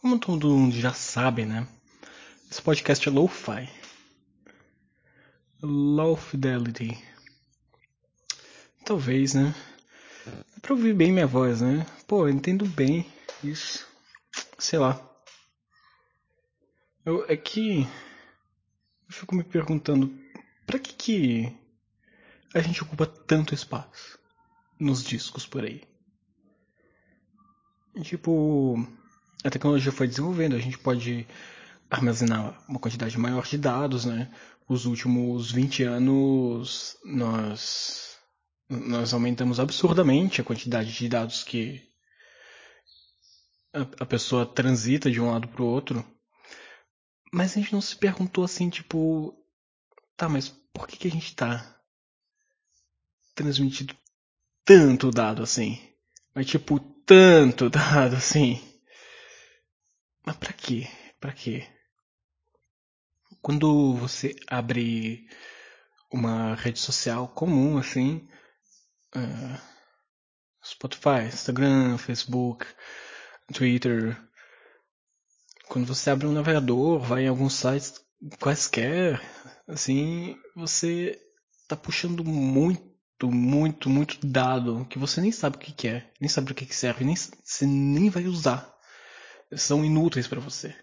Como todo mundo já sabe, né? Esse podcast é Lo-Fi. Low Fidelity. Talvez, né? É pra ouvir bem minha voz, né? Pô, eu entendo bem isso. Sei lá. Eu, é que. Eu fico me perguntando. Pra que que. A gente ocupa tanto espaço nos discos por aí? Tipo a tecnologia foi desenvolvendo, a gente pode armazenar uma quantidade maior de dados, né? Os últimos 20 anos nós nós aumentamos absurdamente a quantidade de dados que a, a pessoa transita de um lado para o outro. Mas a gente não se perguntou assim, tipo, tá, mas por que, que a gente está transmitindo tanto dado assim? Mas tipo, tanto dado assim. Quê? Pra quê? Quando você abre uma rede social comum, assim, uh, Spotify, Instagram, Facebook, Twitter, quando você abre um navegador, vai em alguns sites quaisquer, assim, você tá puxando muito, muito, muito dado que você nem sabe o que, que é, nem sabe o que, que serve, nem, você nem vai usar são inúteis para você.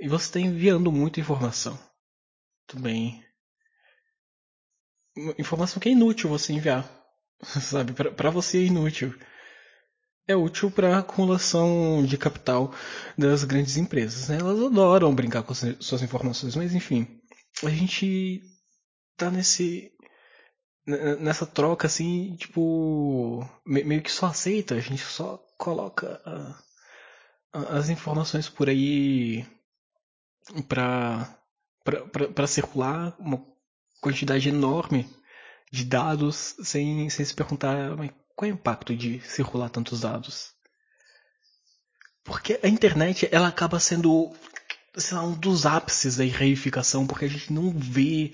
E você está enviando muita informação. Também. Informação que é inútil você enviar. Sabe? Para você é inútil. É útil para acumulação de capital das grandes empresas. Né? Elas adoram brincar com suas informações, mas enfim. A gente tá nesse nessa troca assim, tipo, meio que só aceita, a gente só coloca as informações por aí para para circular uma quantidade enorme de dados sem, sem se perguntar qual é o impacto de circular tantos dados. Porque a internet ela acaba sendo sei lá, um dos ápices da reificação, porque a gente não vê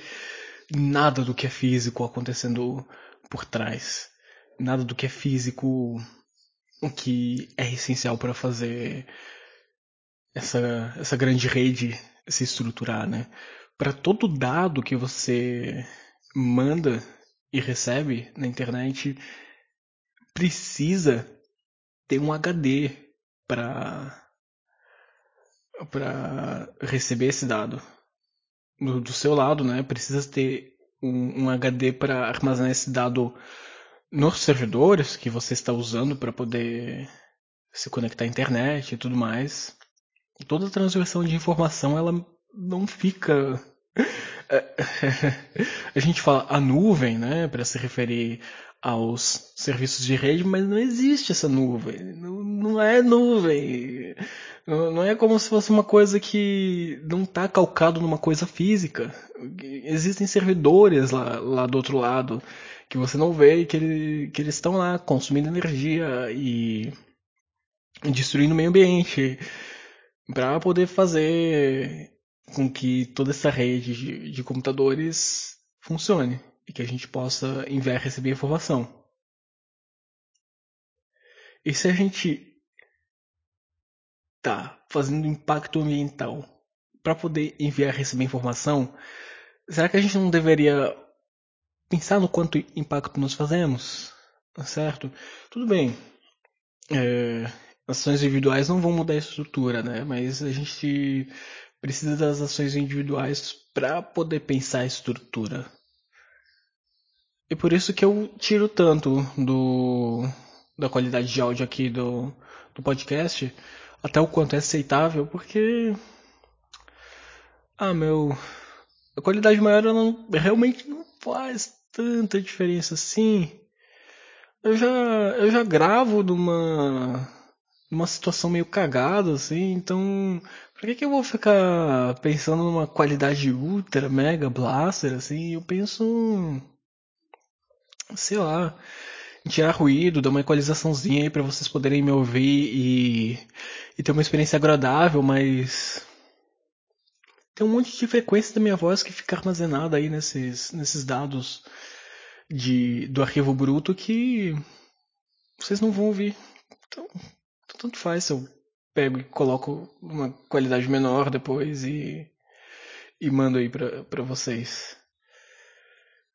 nada do que é físico acontecendo por trás. Nada do que é físico o que é essencial para fazer essa, essa grande rede se estruturar, né? Para todo dado que você manda e recebe na internet, precisa ter um HD para para receber esse dado. Do, do, seu lado, né? Precisa ter um, um HD para armazenar esse dado nos servidores que você está usando para poder se conectar à internet e tudo mais, toda transversão de informação ela não fica a gente fala a nuvem, né, para se referir aos serviços de rede, mas não existe essa nuvem. Não, não é nuvem. Não, não, é como se fosse uma coisa que não está calcado numa coisa física. Existem servidores lá, lá do outro lado que você não vê e que, ele, que eles estão lá consumindo energia e destruindo o meio ambiente para poder fazer com que toda essa rede de, de, computadores funcione e que a gente possa enviar e receber informação. E se a gente tá fazendo impacto ambiental para poder enviar e receber informação, será que a gente não deveria pensar no quanto impacto nós fazemos, tá certo? Tudo bem, é, ações individuais não vão mudar a estrutura, né? Mas a gente precisa das ações individuais para poder pensar a estrutura. E por isso que eu tiro tanto do da qualidade de áudio aqui do, do podcast, até o quanto é aceitável, porque ah, meu, a qualidade maior não, realmente não faz tanta diferença assim. Eu já, eu já gravo numa, numa situação meio cagada, assim, então. Por que, que eu vou ficar pensando numa qualidade ultra, mega blaster, assim? Eu penso. Sei lá. Tirar ruído, dar uma equalizaçãozinha aí pra vocês poderem me ouvir e, e ter uma experiência agradável, mas tem um monte de frequência da minha voz que fica armazenada aí nesses, nesses dados de, do arquivo bruto que vocês não vão ouvir. Então, tanto faz se eu pego e coloco uma qualidade menor depois e, e mando aí para vocês.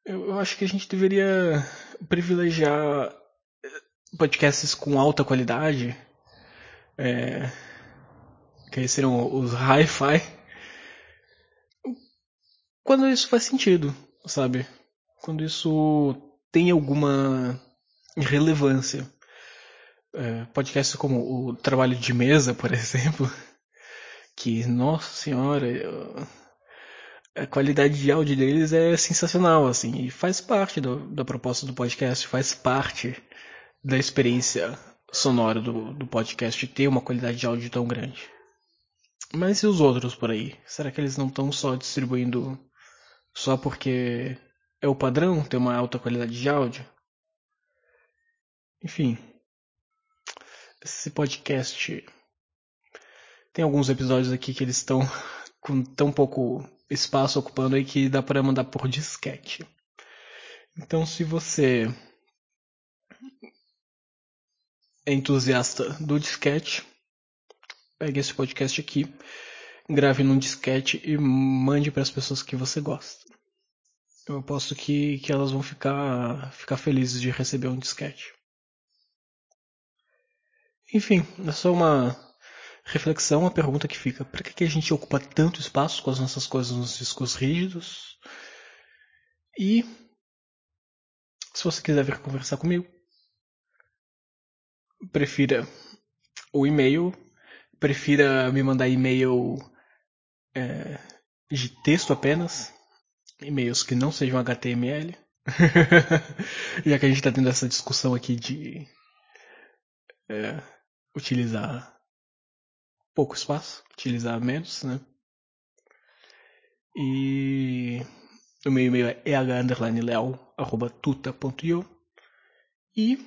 Eu, eu acho que a gente deveria privilegiar podcasts com alta qualidade, é, que serão os hi-fi, quando isso faz sentido, sabe? Quando isso tem alguma relevância. É, podcasts como o Trabalho de Mesa, por exemplo, que, nossa senhora, a qualidade de áudio deles é sensacional, assim, e faz parte do, da proposta do podcast, faz parte da experiência sonora do, do podcast ter uma qualidade de áudio tão grande. Mas e os outros por aí? Será que eles não estão só distribuindo só porque é o padrão ter uma alta qualidade de áudio? Enfim, esse podcast tem alguns episódios aqui que eles estão com tão pouco espaço ocupando aí que dá para mandar por disquete. Então, se você é entusiasta do disquete, pegue esse podcast aqui, grave num disquete e mande para as pessoas que você gosta. Eu aposto que, que elas vão ficar, ficar felizes de receber um disquete. Enfim, é só uma reflexão, uma pergunta que fica: para que, que a gente ocupa tanto espaço com as nossas coisas nos discos rígidos? E se você quiser vir conversar comigo, prefira o e-mail, prefira me mandar e-mail é, de texto apenas, e-mails que não sejam HTML, já que a gente está tendo essa discussão aqui de é, utilizar pouco espaço, utilizar menos, né? E o meu e-mail é eh_leal@tuta.io e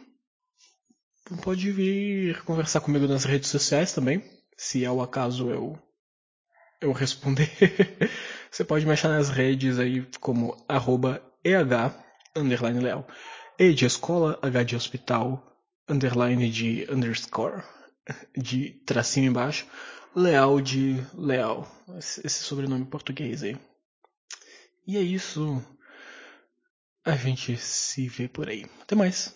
pode vir conversar comigo nas redes sociais também, se ao acaso eu eu responder. Você pode me achar nas redes aí como arroba EH underline Leal. E de escola, H de hospital, underline de underscore, de tracinho embaixo, Leal de Leal. Esse sobrenome português aí. E é isso. A gente se vê por aí. Até mais.